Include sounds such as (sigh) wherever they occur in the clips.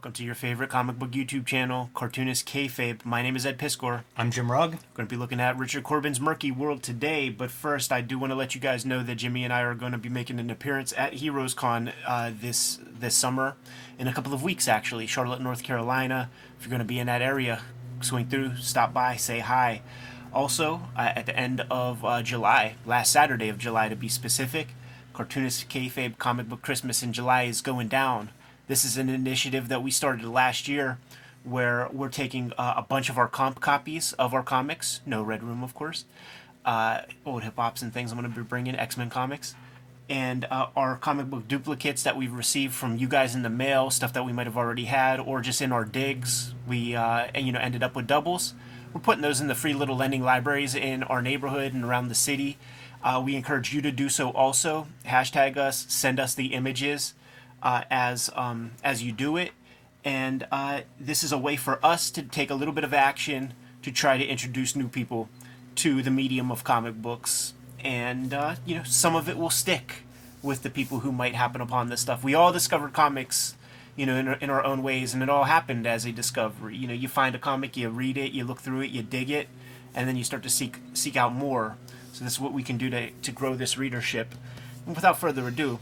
Welcome to your favorite comic book YouTube channel, Cartoonist Kayfabe. My name is Ed Piskor. I'm Jim Rugg. We're going to be looking at Richard Corben's Murky World today, but first, I do want to let you guys know that Jimmy and I are going to be making an appearance at Heroes Con uh, this this summer, in a couple of weeks actually, Charlotte, North Carolina. If you're going to be in that area, swing through, stop by, say hi. Also, uh, at the end of uh, July, last Saturday of July to be specific, Cartoonist Kayfabe Comic Book Christmas in July is going down. This is an initiative that we started last year where we're taking uh, a bunch of our comp copies of our comics, no Red Room, of course, uh, old hip hops and things I'm going to be bringing, X Men comics, and uh, our comic book duplicates that we've received from you guys in the mail, stuff that we might have already had, or just in our digs. We, uh, you know, ended up with doubles. We're putting those in the free little lending libraries in our neighborhood and around the city. Uh, we encourage you to do so also. Hashtag us, send us the images uh, as um, as you do it, and uh, this is a way for us to take a little bit of action to try to introduce new people to the medium of comic books, and uh, you know some of it will stick with the people who might happen upon this stuff. We all discovered comics. You know, in our, in our own ways, and it all happened as a discovery. You know, you find a comic, you read it, you look through it, you dig it, and then you start to seek seek out more. So this is what we can do to, to grow this readership. And without further ado,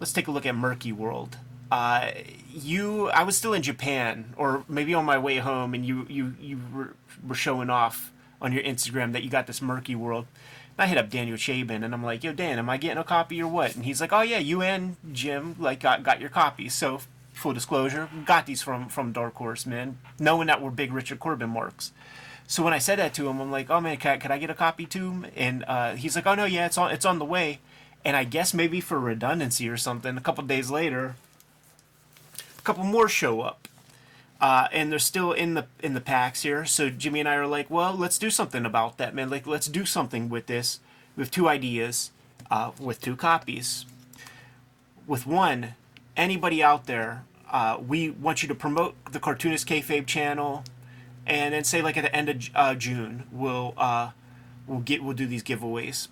let's take a look at Murky World. Uh, you, I was still in Japan, or maybe on my way home, and you you you were, were showing off on your Instagram that you got this Murky World. And I hit up Daniel Chabon, and I'm like, "Yo, Dan, am I getting a copy or what?" And he's like, "Oh yeah, you and Jim like got got your copies." So full disclosure, got these from from Dark Horse, man, knowing that we're big Richard Corben marks. So when I said that to him, I'm like, "Oh man, can, can I get a copy too?" And uh, he's like, "Oh no, yeah, it's on it's on the way." And I guess maybe for redundancy or something, a couple days later, a couple more show up. Uh, and they're still in the in the packs here. So Jimmy and I are like, well, let's do something about that, man. Like, let's do something with this. We have two ideas, uh, with two copies. With one, anybody out there, uh, we want you to promote the Cartoonist Kayfabe channel, and then say like at the end of uh, June, we'll uh, we'll get we'll do these giveaways.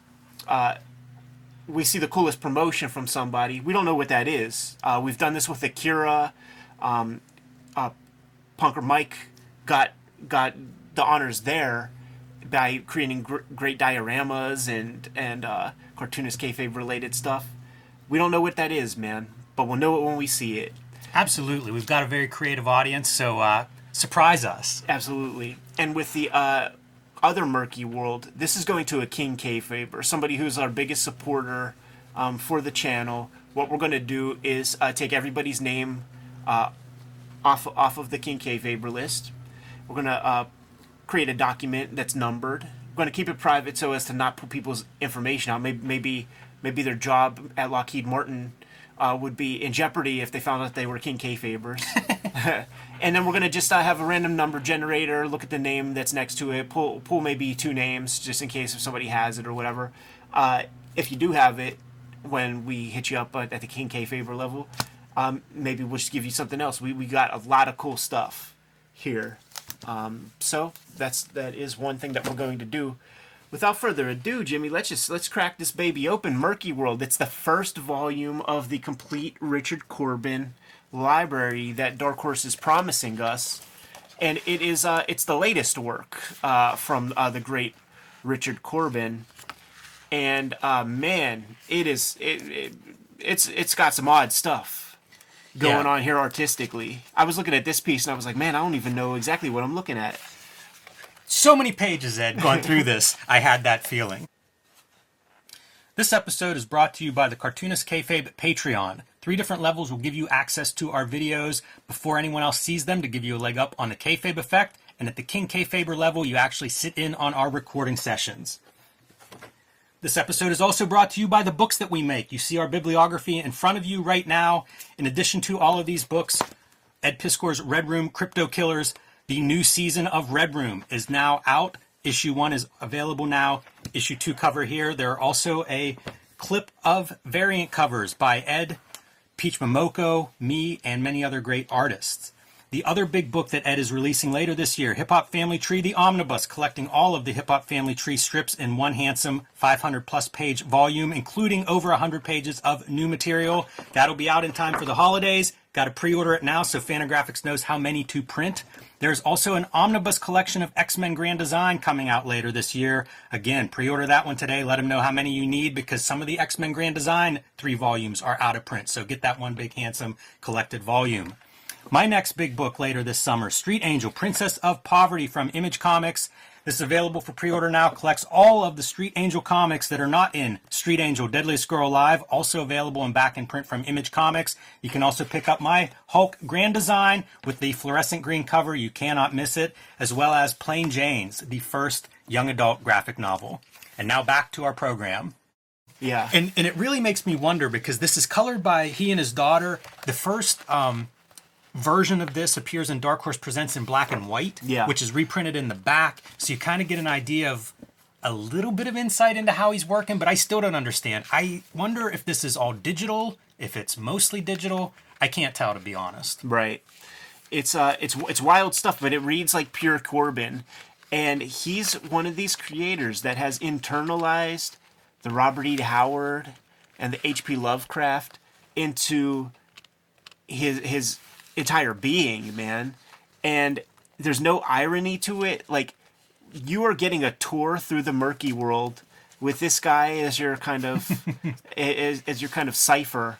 We see the coolest promotion from somebody. We don't know what that is. Uh, we've done this with Akira. Um, uh, Punker Mike got got the honors there by creating gr- great dioramas and and uh, cartoonist kayfabe related stuff. We don't know what that is, man, but we'll know it when we see it. Absolutely, we've got a very creative audience, so uh, surprise us. Absolutely, and with the uh, other murky world, this is going to a King Kayfabe or somebody who's our biggest supporter um, for the channel. What we're going to do is uh, take everybody's name uh, off off of the King Kayfaber list. We're going to uh, create a document that's numbered. We're going to keep it private so as to not put people's information out. Maybe maybe maybe their job at Lockheed Martin uh, would be in jeopardy if they found out they were King K Kayfabers. (laughs) and then we're gonna just uh, have a random number generator. Look at the name that's next to it. Pull pull maybe two names just in case if somebody has it or whatever. Uh, if you do have it, when we hit you up at, at the King Kayfaber level, um, maybe we'll just give you something else. We we got a lot of cool stuff here. Um, so that's that is one thing that we're going to do. Without further ado, Jimmy, let's just let's crack this baby open. Murky World. It's the first volume of the complete Richard Corben library that Dark Horse is promising us, and it is uh, it's the latest work uh, from uh, the great Richard Corben, and uh, man, it is it, it it's it's got some odd stuff going Yeah. on here artistically. I was looking at this piece and I was like, man, I don't even know exactly what I'm looking at. So many pages, Ed, going through this. I had that feeling. This episode is brought to you by the Cartoonist Kayfabe Patreon. Three different levels will give you access to our videos before anyone else sees them to give you a leg up on the Kayfabe effect. And at the King Kayfaber level, you actually sit in on our recording sessions. This episode is also brought to you by the books that we make. You see our bibliography in front of you right now. In addition to all of these books, Ed Piskor's Red Room Crypto Killers, the new season of Red Room is now out. Issue one is available now. Issue two cover here. There are also a clip of variant covers by Ed, Peach Momoko, me, and many other great artists. The other big book that Ed is releasing later this year, Hip Hop Family Tree, the Omnibus, collecting all of the Hip Hop Family Tree strips in one handsome 500 plus page volume, including over 100 pages of new material. That'll be out in time for the holidays. Got to pre order it now so Fantagraphics knows how many to print. There's also an omnibus collection of X Men Grand Design coming out later this year. Again, pre order that one today. Let them know how many you need because some of the X Men Grand Design three volumes are out of print. So get that one big, handsome collected volume. My next big book later this summer Street Angel, Princess of Poverty from Image Comics. This is available for pre-order now. Collects all of the Street Angel comics that are not in Street Angel Deadliest Girl Alive. Also available in back in print from Image Comics. You can also pick up my Hulk Grand Design with the fluorescent green cover. You cannot miss it. As well as Plain Jane's, the first young adult graphic novel. And now back to our program. Yeah. And and it really makes me wonder because this is colored by he and his daughter. The first um, version of this appears in Dark Horse Presents in black and white, Yeah. which is reprinted in the back. So you kind of get an idea of a little bit of insight into how he's working, but I still don't understand. I wonder if this is all digital, if it's mostly digital. I can't tell to be honest. Right. It's uh it's it's wild stuff, but it reads like pure Corben. And he's one of these creators that has internalized the Robert E. Howard and the H.P. Lovecraft into his his entire being, man. And there's no irony to it. Like you are getting a tour through the murky world with this guy as your kind of (laughs) as, as your kind of cipher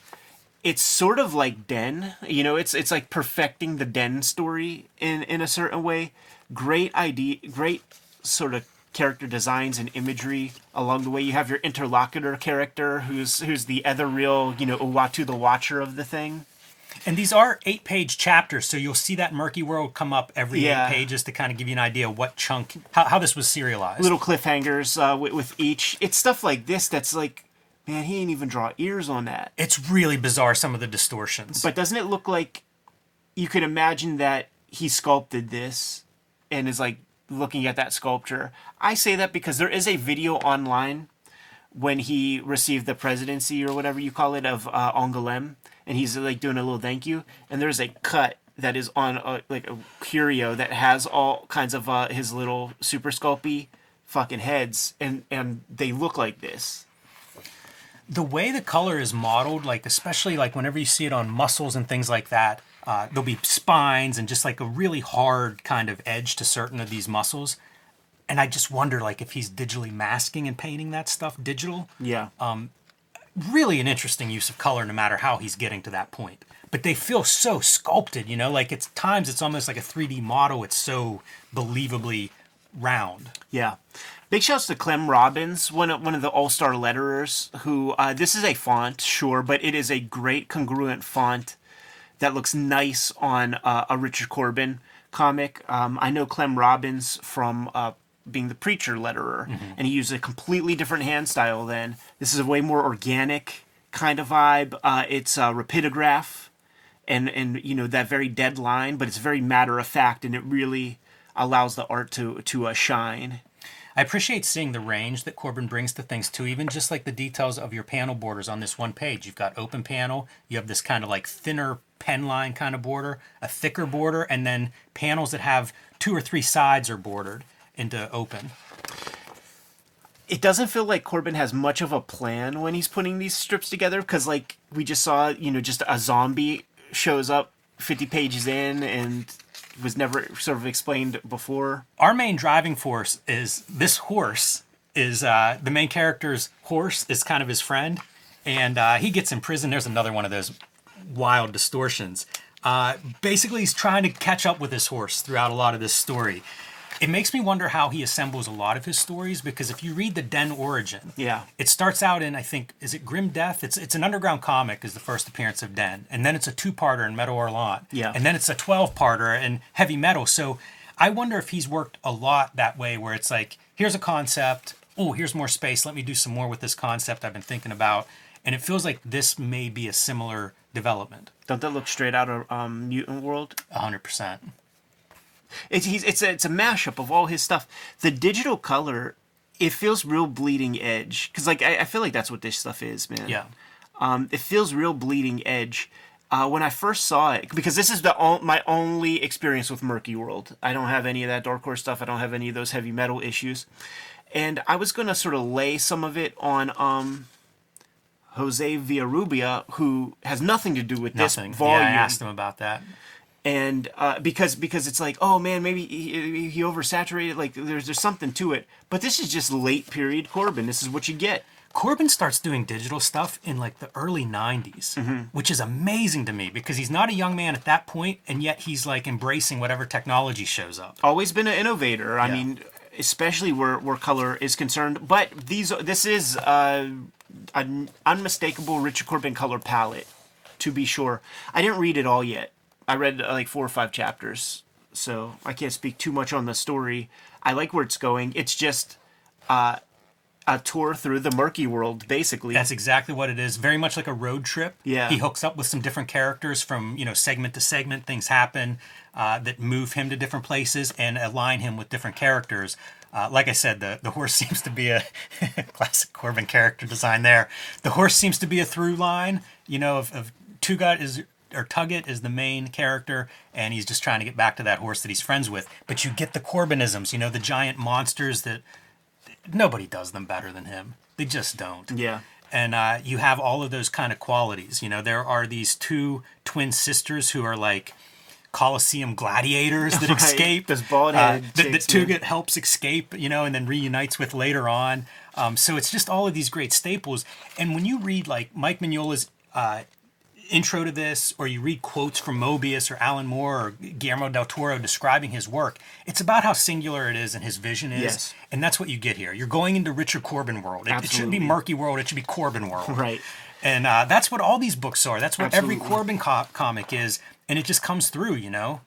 it's sort of like Den. You know, it's it's like perfecting the Den story in in a certain way. Great idea, great sort of character designs and imagery along the way. You have your interlocutor character, who's who's the other real, you know, Uatu the Watcher of the thing. And these are eight page chapters, so you'll see that murky world come up every Yeah. eight pages to kind of give you an idea what chunk, how, how this was serialized. Little cliffhangers uh, with, with each. It's stuff like this that's like, man, he ain't even draw ears on that. it's really bizarre, some of the distortions. But doesn't it look like you could imagine that he sculpted this and is like looking at that sculpture? I say that because there is a video online when he received the presidency or whatever you call it of uh, Angoulême, and he's like doing a little thank you, and there's a cut that is on a, like a curio that has all kinds of uh, his little super sculpey fucking heads, and and they look like this. the way the color is modeled, like especially like whenever you see it on muscles and things like that, uh, there'll be spines and just like a really hard kind of edge to certain of these muscles. And I just wonder, like, if he's digitally masking and painting that stuff digital. Yeah. Really, an interesting use of color, no matter how he's getting to that point. But they feel so sculpted, you know. Like it's times it's almost like a 3D model. It's so believably round. Yeah. Big shouts to Clem Robins, one of, one of the all star letterers, who, uh, this is a font, sure, but it is a great congruent font that looks nice on uh, a Richard Corben comic. Um, I know Clem Robins from uh, being the preacher letterer, and he used a completely different hand style then. This is a way more organic kind of vibe. Uh, it's a rapidograph and and you know that very dead line, but it's very matter of fact, and it really allows the art to to uh, shine. I appreciate seeing the range that Corben brings to things too, even just like the details of your panel borders on this one page. You've got open panel, you have this kind of like thinner pen line kind of border, a thicker border, and then panels that have two or three sides are bordered into open. It doesn't feel like Corben has much of a plan when he's putting these strips together, because like we just saw, you know, just a zombie shows up 50 pages in and was never sort of explained before. Our main driving force is this horse is uh, the main character's horse is kind of his friend, and uh, he gets in prison. There's another one of those wild distortions. Uh, basically, he's trying to catch up with his horse throughout a lot of this story. It makes me wonder how he assembles a lot of his stories because if you read the Den origin, Yeah. it starts out in I think is it Grim Death? It's it's an underground comic is the first appearance of Den, and then it's a two parter in Metal Hurlant, Yeah. and then it's a twelve parter in Heavy Metal. So I wonder if he's worked a lot that way, where it's like here's a concept, oh here's more space, let me do some more with this concept I've been thinking about, and it feels like this may be a similar development, Don't that look straight out of um, Mutant World? hundred percent. It's he's, it's a, it's a mashup of all his stuff. The digital color, it feels real bleeding edge because like I, I feel like that's what this stuff is, man. Yeah. Um, it feels real bleeding edge, Uh, when I first saw it, because this is the o- my only experience with Murky World. I don't have any of that Dark Horse stuff. I don't have any of those heavy metal issues. And I was gonna sort of lay some of it on um, Jose Villarrubia, who has nothing to do with Nothing. this volume Yeah, I asked him about that. And uh, because because it's like oh man maybe he, he oversaturated like there's there's something to it. But this is just late period Corben. This is what you get. Corben starts doing digital stuff in like the early 90s, Mm-hmm. which is amazing to me because he's not a young man at that point, and yet he's like embracing whatever technology shows up. always been an innovator. I mean especially where where color is concerned. But these this is uh, an unmistakable Richard Corben color palette to be sure. I didn't read it all yet I read like four or five chapters so I can't speak too much on the story I like where it's going it's just uh, a tour through the murky world basically That's exactly what it is. Very much like a road trip. Yeah. He hooks up with some different characters from, you know, segment to segment. Things happen uh, that move him to different places and align him with different characters. Uh, like I said, the, the horse (laughs) seems to be a (laughs) classic Corben character design there. The horse seems to be a through line, you know, of, of Tugut is or Tugget is the main character, and he's just trying to get back to that horse that he's friends with. But you get the Corbenisms, you know, the giant monsters that nobody does them better than him. They just don't yeah and uh, you have all of those kind of qualities. You know, there are these two twin sisters who are like Colosseum gladiators that (laughs) Right, escape. those bald-headed uh, that, that. Tugut helps escape, you know, and then reunites with later on. Um, so it's just all of these great staples. And when you read like Mike Mignola's uh, intro to this, or you read quotes from Moebius or Alan Moore or Guillermo del Toro describing his work, it's about how singular it is and his vision is. Yes. And that's what you get here. You're going into Richard Corben world. It, it shouldn't be murky world. It should be Corben world. (laughs) Right. And uh, that's what all these books are. That's what every Corben co- comic is, and it just comes through. You know.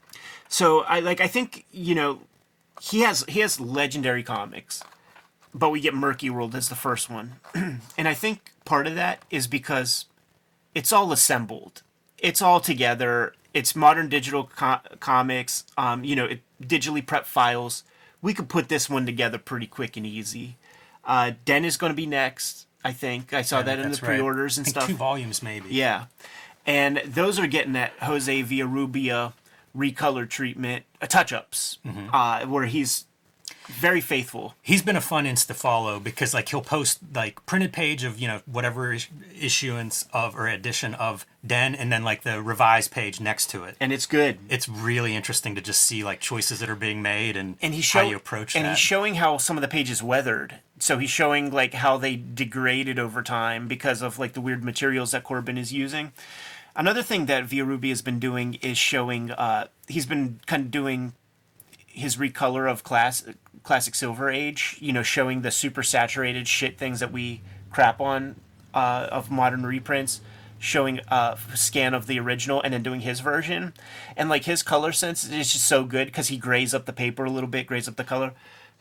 So I like I think you know he has he has legendary comics, but we get Murky World as the first one, (clears throat) and I think part of that is because it's all assembled, it's all together. It's modern digital co- comics. Um, you know, it, digitally prep files. We could put this one together pretty quick and easy. Uh, Den is going to be next. I think I saw that in the pre-orders and I think stuff. Two volumes, maybe. Yeah. And those are getting that Jose Villarrubia recolor treatment, uh, touch ups, uh, where he's very faithful. He's been a fun insta follow because like he'll post like printed page of you know whatever is- issuance of or edition of Den, and then like the revised page next to it. And it's good. It's really interesting to just see like choices that are being made and, And he's how showing you approach and that. he's showing how some of the pages weathered. So he's showing like how they degraded over time because of like the weird materials that Corben is using. Another thing that Villarrubia has been doing is showing. Uh, he's been kind of doing his recolor of class classic Silver Age. You know, showing the super saturated shit things that we crap on uh, of modern reprints. Showing a scan of the original and then doing his version, and like his color sense is just so good because he grays up the paper a little bit, grays up the color.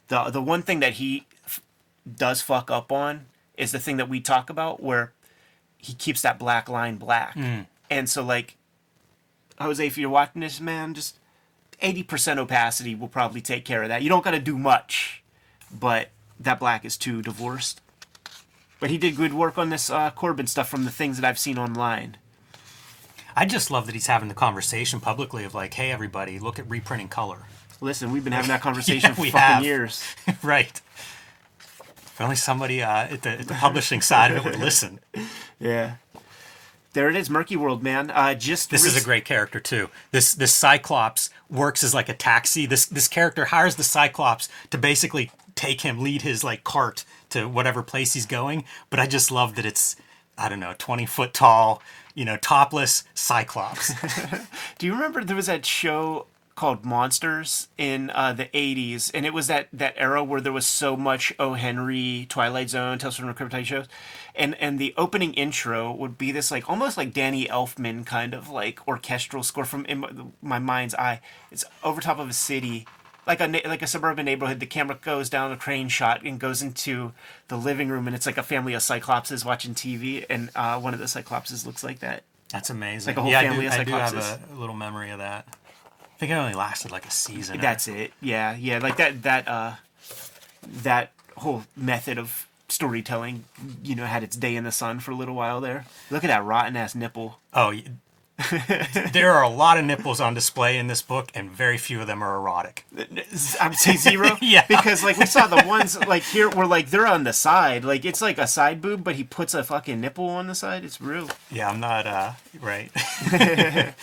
The the one thing that he f- does fuck up on is the thing that we talk about where he keeps that black line black. And so like Jose, if you're watching this, man, just eighty percent opacity will probably take care of that. You don't gotta do much, but that black is too divorced. But he did good work on this uh, Corben stuff from the things that I've seen online. I just love that he's having the conversation publicly of like, hey everybody, look at reprinting color. Listen, we've been having that (laughs) conversation Yeah, for fucking have. years. (laughs) right. If only somebody uh, at, the, at the publishing side of it would listen. (laughs) Yeah. There it is, Murky World, man. Uh, just This is a great character too. This this Cyclops works as like a taxi. This this character hires the Cyclops to basically take him, lead his like cart to whatever place he's going. But I just love that it's I don't know, twenty foot tall, you know, topless Cyclops. (laughs) Do you remember there was that show called Monsters in uh, the '80s, and it was that that era where there was so much O. Henry, Twilight Zone, Tales from the Crypt type shows, and and the opening intro would be this like almost like Danny Elfman kind of like orchestral score from in my, mind's eye. It's over top of a city. Like a like a suburban neighborhood, the camera goes down a crane shot and goes into the living room, and it's like a family of cyclopses watching TV, and uh, one of the cyclopses looks like that. That's amazing. Like a whole yeah, family I of do, I do have a little memory of that. I think it only lasted like a season. or- That's it. Yeah, yeah. Like that. That. Uh, that whole method of storytelling, you know, had its day in the sun for a little while there. Look at that rotten ass nipple. Oh, (laughs) there are a lot of nipples on display in this book, and very few of them are erotic. I would say zero. (laughs) Yeah. Because like we saw the ones like here were like they're on the side. Like it's like a side boob, but he puts a fucking nipple on the side. It's real. Yeah, I'm not uh right. (laughs)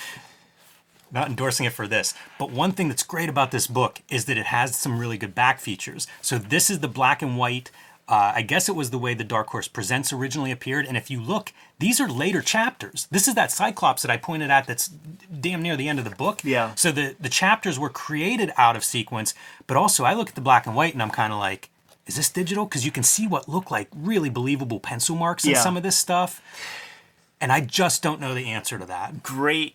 not endorsing it for this. But one thing that's great about this book is that it has some really good back features. So this is the black and white. Uh, I guess it was the way the Dark Horse Presents originally appeared. And if you look, these are later chapters. This is that Cyclops that I pointed at that's damn near the end of the book. Yeah. So the, the chapters were created out of sequence. But also, I look at the black and white and I'm kind of like, is this digital? Because you can see what look like really believable pencil marks in Yeah. some of this stuff. And I just don't know the answer to that. Great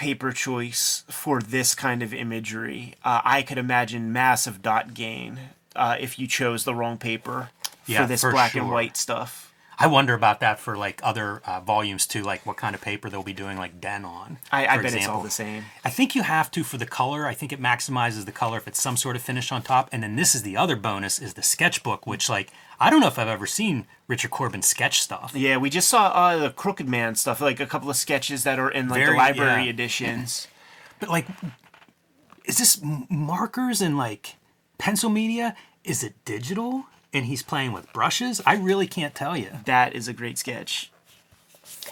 paper choice for this kind of imagery. Uh, I could imagine massive dot gain uh, if you chose the wrong paper Yeah, for this for black and white stuff. I wonder about that for like other uh, volumes too, like what kind of paper they'll be doing like Den on. I, I bet it's all the same. I think you have to for the color. I think it maximizes the color if it's some sort of finish on top. And then this is the other bonus is the sketchbook, which like I don't know if I've ever seen Richard Corben sketch stuff. Yeah, we just saw uh, the Crooked Man stuff, like a couple of sketches that are in like Very- the library yeah. editions. But like, is this markers and like pencil media? Is it digital? And he's playing with brushes. I really can't tell you. That is a great sketch.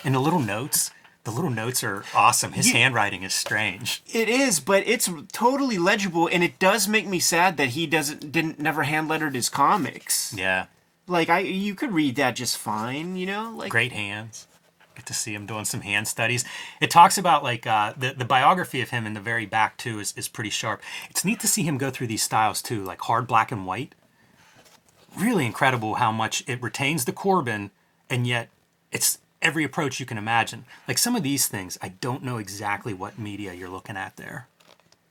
And the little notes, the little notes are awesome. His You- handwriting is strange. It is, but it's totally legible, and it does make me sad that he doesn't didn't never hand lettered his comics. Yeah. Like I, you could read that just fine, you know. Like great hands. Get to see him doing some hand studies. It talks about like uh, the the biography of him in the very back too is is pretty sharp. It's neat to see him go through these styles too, like hard black and white. Really incredible how much it retains the Corben, and yet it's every approach you can imagine. Like some of these things, I don't know exactly what media you're looking at there.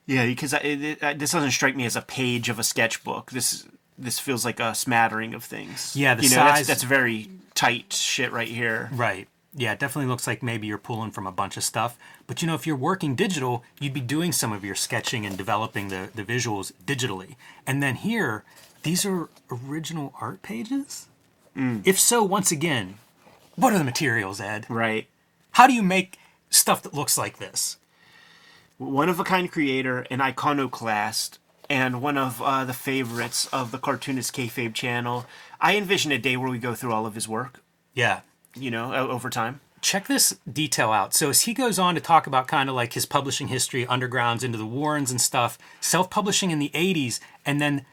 Yeah, because I, it, it, this doesn't strike me as a page of a sketchbook. This this feels like a smattering of things. Yeah, the you know, size- that's, that's very tight shit right here. Right. Yeah, it definitely looks like maybe you're pulling from a bunch of stuff. But you know, if you're working digital, you'd be doing some of your sketching and developing the, the visuals digitally. And then here, these are original art pages? If so, once again, what are the materials, Ed? Right. How do you make stuff that looks like this? One of a kind creator, an iconoclast, and one of uh, the favorites of the cartoonist kayfabe channel. I envision a day where we go through all of his work. Yeah. You know, o- over time. check this detail out. So as he goes on to talk about kind of like his publishing history, undergrounds into the Warrens and stuff, self-publishing in the 80s, and then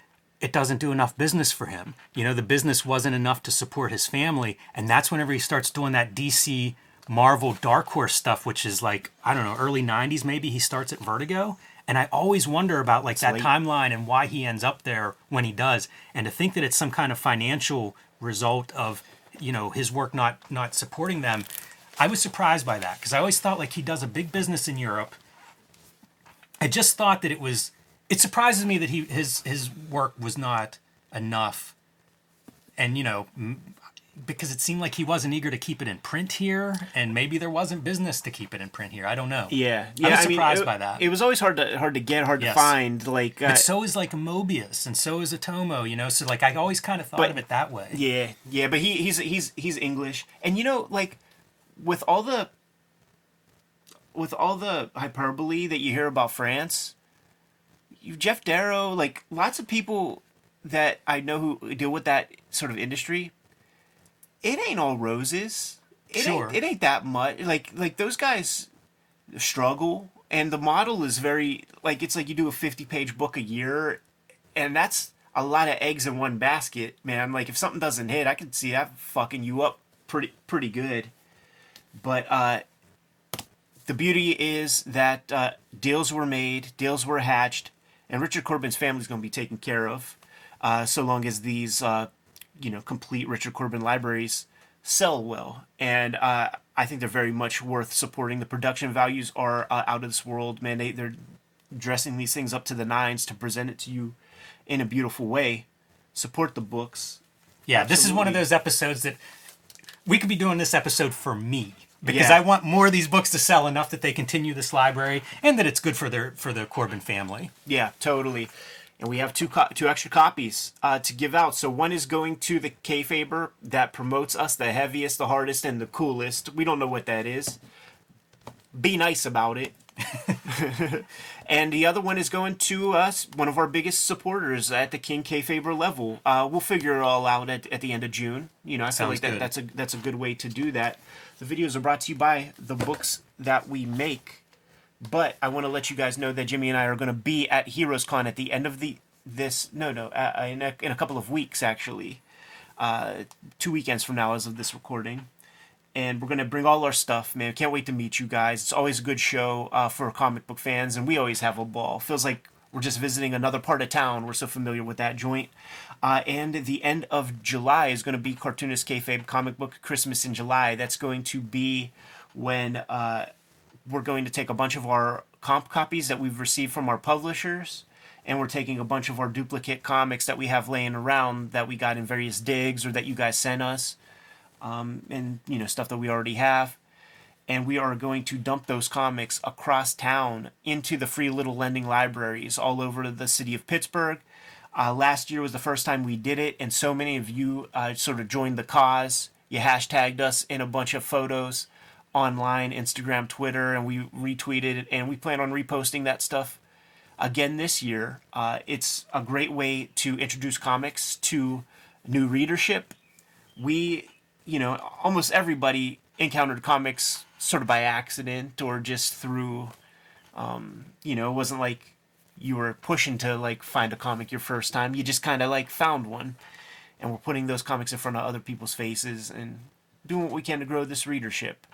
it doesn't do enough business for him. You know, the business wasn't enough to support his family, and that's whenever he starts doing that DC Marvel Dark Horse stuff, which is like, I don't know, early 90s maybe he starts at Vertigo. And I always wonder about like that late. timeline and why he ends up there when he does. And to think that it's some kind of financial result of, you know, his work not not supporting them, I was surprised by that because I always thought like he does a big business in Europe. I just thought that it was. It surprises me that he his his work was not enough, and you know, m- because it seemed like he wasn't eager to keep it in print here, and maybe there wasn't business to keep it in print here. I don't know. Yeah, yeah. I was mean, surprised it, by that. It was always hard to hard to get, hard Yes. to find. Like, uh, But so is like Moebius, and so is Atomo. You know, so like I always kind of thought But- of it that way. yeah, yeah. But he he's he's he's English, and you know, like with all the with all the hyperbole that you hear about France, you Geof Darrow, like lots of people that I know who deal with that sort of industry, it ain't all roses. It Sure. ain't it ain't that much. Like like those guys struggle and the model is very like it's like you do a 50 page book a year and that's a lot of eggs in one basket, man. Like if something doesn't hit, I can see that fucking you up pretty pretty good. But uh the beauty is that uh, deals were made, deals were hatched, and Richard Corben's family is going to be taken care of, uh, so long as these, uh, you know, complete Richard Corben libraries sell well. And uh, I think they're very much worth supporting. The production values are uh, out of this world, man. They, they're dressing these things up to the nines to present it to you in a beautiful way. Support the books. Yeah, this is one of those episodes that we could be doing this episode for me because Yeah. I want more of these books to sell enough that they continue this library and that it's good for their for the Corben family. Yeah, totally. And we have two co- two extra copies uh, to give out. So one is going to the Kayfaber that promotes us the heaviest, the hardest, and the coolest. We don't know what that is, be nice about it. (laughs) and the other one is going to us, one of our biggest supporters at the King Kayfaber level. Uh, we'll figure it all out at, at the end of June. You know, I feel like that, that's a that's a good way to do that. The videos are brought to you by the books that we make. But I want to let you guys know that Jimmy and I are going to be at Heroes Con at the end of the this no no uh, in a, in a couple of weeks actually, uh, two weekends from now as of this recording, and we're going to bring all our stuff. Man, can't wait to meet you guys. It's always a good show uh, for comic book fans, and we always have a ball. Feels like we're just visiting another part of town. We're so familiar with that joint. Uh, and the end of July is going to be Cartoonist Kayfabe Comic Book Christmas in July. That's going to be when uh, we're going to take a bunch of our comp copies that we've received from our publishers and we're taking a bunch of our duplicate comics that we have laying around that we got in various digs or that you guys sent us um, and you know stuff that we already have and we are going to dump those comics across town into the free little lending libraries all over the city of pittsburgh uh, last year was the first time we did it and so many of you uh, sort of joined the cause you hashtagged us in a bunch of photos online instagram twitter and we retweeted it and we plan on reposting that stuff again this year. Uh, it's a great way to introduce comics to new readership. We, you know, almost everybody encountered comics sort of by accident or just through, um, you know, it wasn't like you were pushing to like find a comic your first time. You just kind of like found one, and we're putting those comics in front of other people's faces and doing what we can to grow this readership.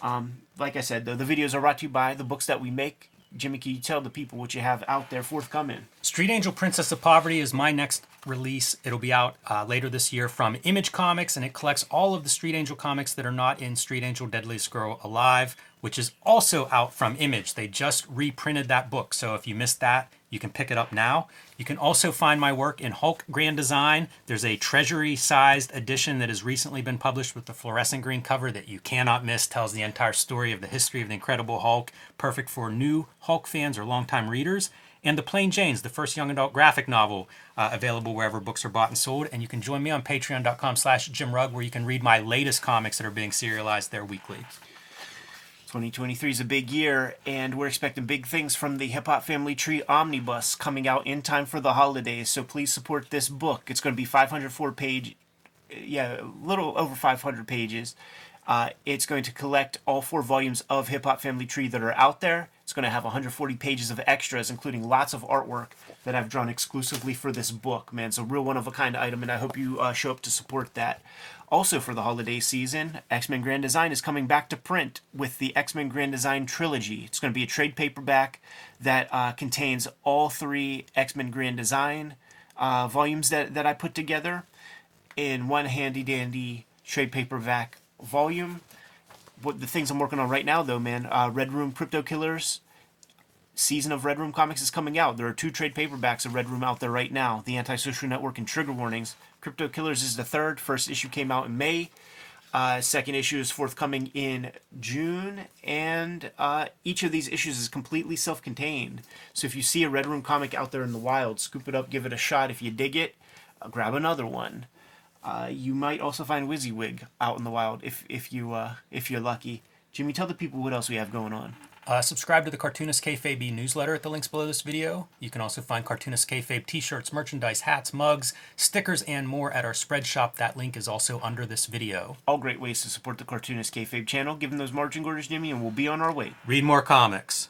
Um, like I said, though, the videos are brought to you by the books that we make. Jimmy, can you tell the people what you have out there forthcoming? Street Angel Princess of Poverty is my next release. It'll be out uh, later this year from Image Comics, and it collects all of the Street Angel comics that are not in Street Angel Deadliest Girl Alive, which is also out from Image. They just reprinted that book, so if you missed that, you can pick it up now. You can also find my work in Hulk Grand Design. There's a treasury sized edition that has recently been published with the fluorescent green cover that you cannot miss. Tells the entire story of the history of the Incredible Hulk, perfect for new Hulk fans or longtime readers. And The Plain Janes, the first young adult graphic novel, uh, available wherever books are bought and sold. And you can join me on patreon.com slash Jim Rugg, where you can read my latest comics that are being serialized there weekly. 2023 is a big year, and we're expecting big things from the Hip Hop Family Tree Omnibus coming out in time for the holidays. So please support this book. It's going to be 504 page, yeah, a little over 500 pages. Uh, it's going to collect all four volumes of Hip Hop Family Tree that are out there. It's going to have 140 pages of extras, including lots of artwork that I've drawn exclusively for this book. Man, it's a real one of a kind item, and I hope you uh, show up to support that. Also, for the holiday season, X Men Grand Design is coming back to print with the X Men Grand Design trilogy. It's going to be a trade paperback that uh, contains all three X Men Grand Design uh, volumes that, that I put together in one handy dandy trade paperback volume. What the things I'm working on right now, though, man, uh, Red Room Crypto Killers season of Red Room Comics is coming out. There are two trade paperbacks of Red Room out there right now The Antisocial Network and Trigger Warnings. Crypto Killers is the third. First issue came out in May. Uh, second issue is forthcoming in June, and uh, each of these issues is completely self contained. So if you see a Red Room comic out there in the wild, scoop it up, give it a shot. If you dig it, uh, grab another one. Uh, you might also find Wizzywig out in the wild if, if, you, uh, if you're lucky. Jimmy, tell the people what else we have going on. Uh, subscribe to the Cartoonist Kayfabe newsletter at the links below this video. You can also find Cartoonist Kayfabe t-shirts, merchandise, hats, mugs, stickers, and more at our spread shop. That link is also under this video. All great ways to support the Cartoonist Kayfabe channel. Give them those marching orders, Jimmy, and we'll be on our way. Read more comics.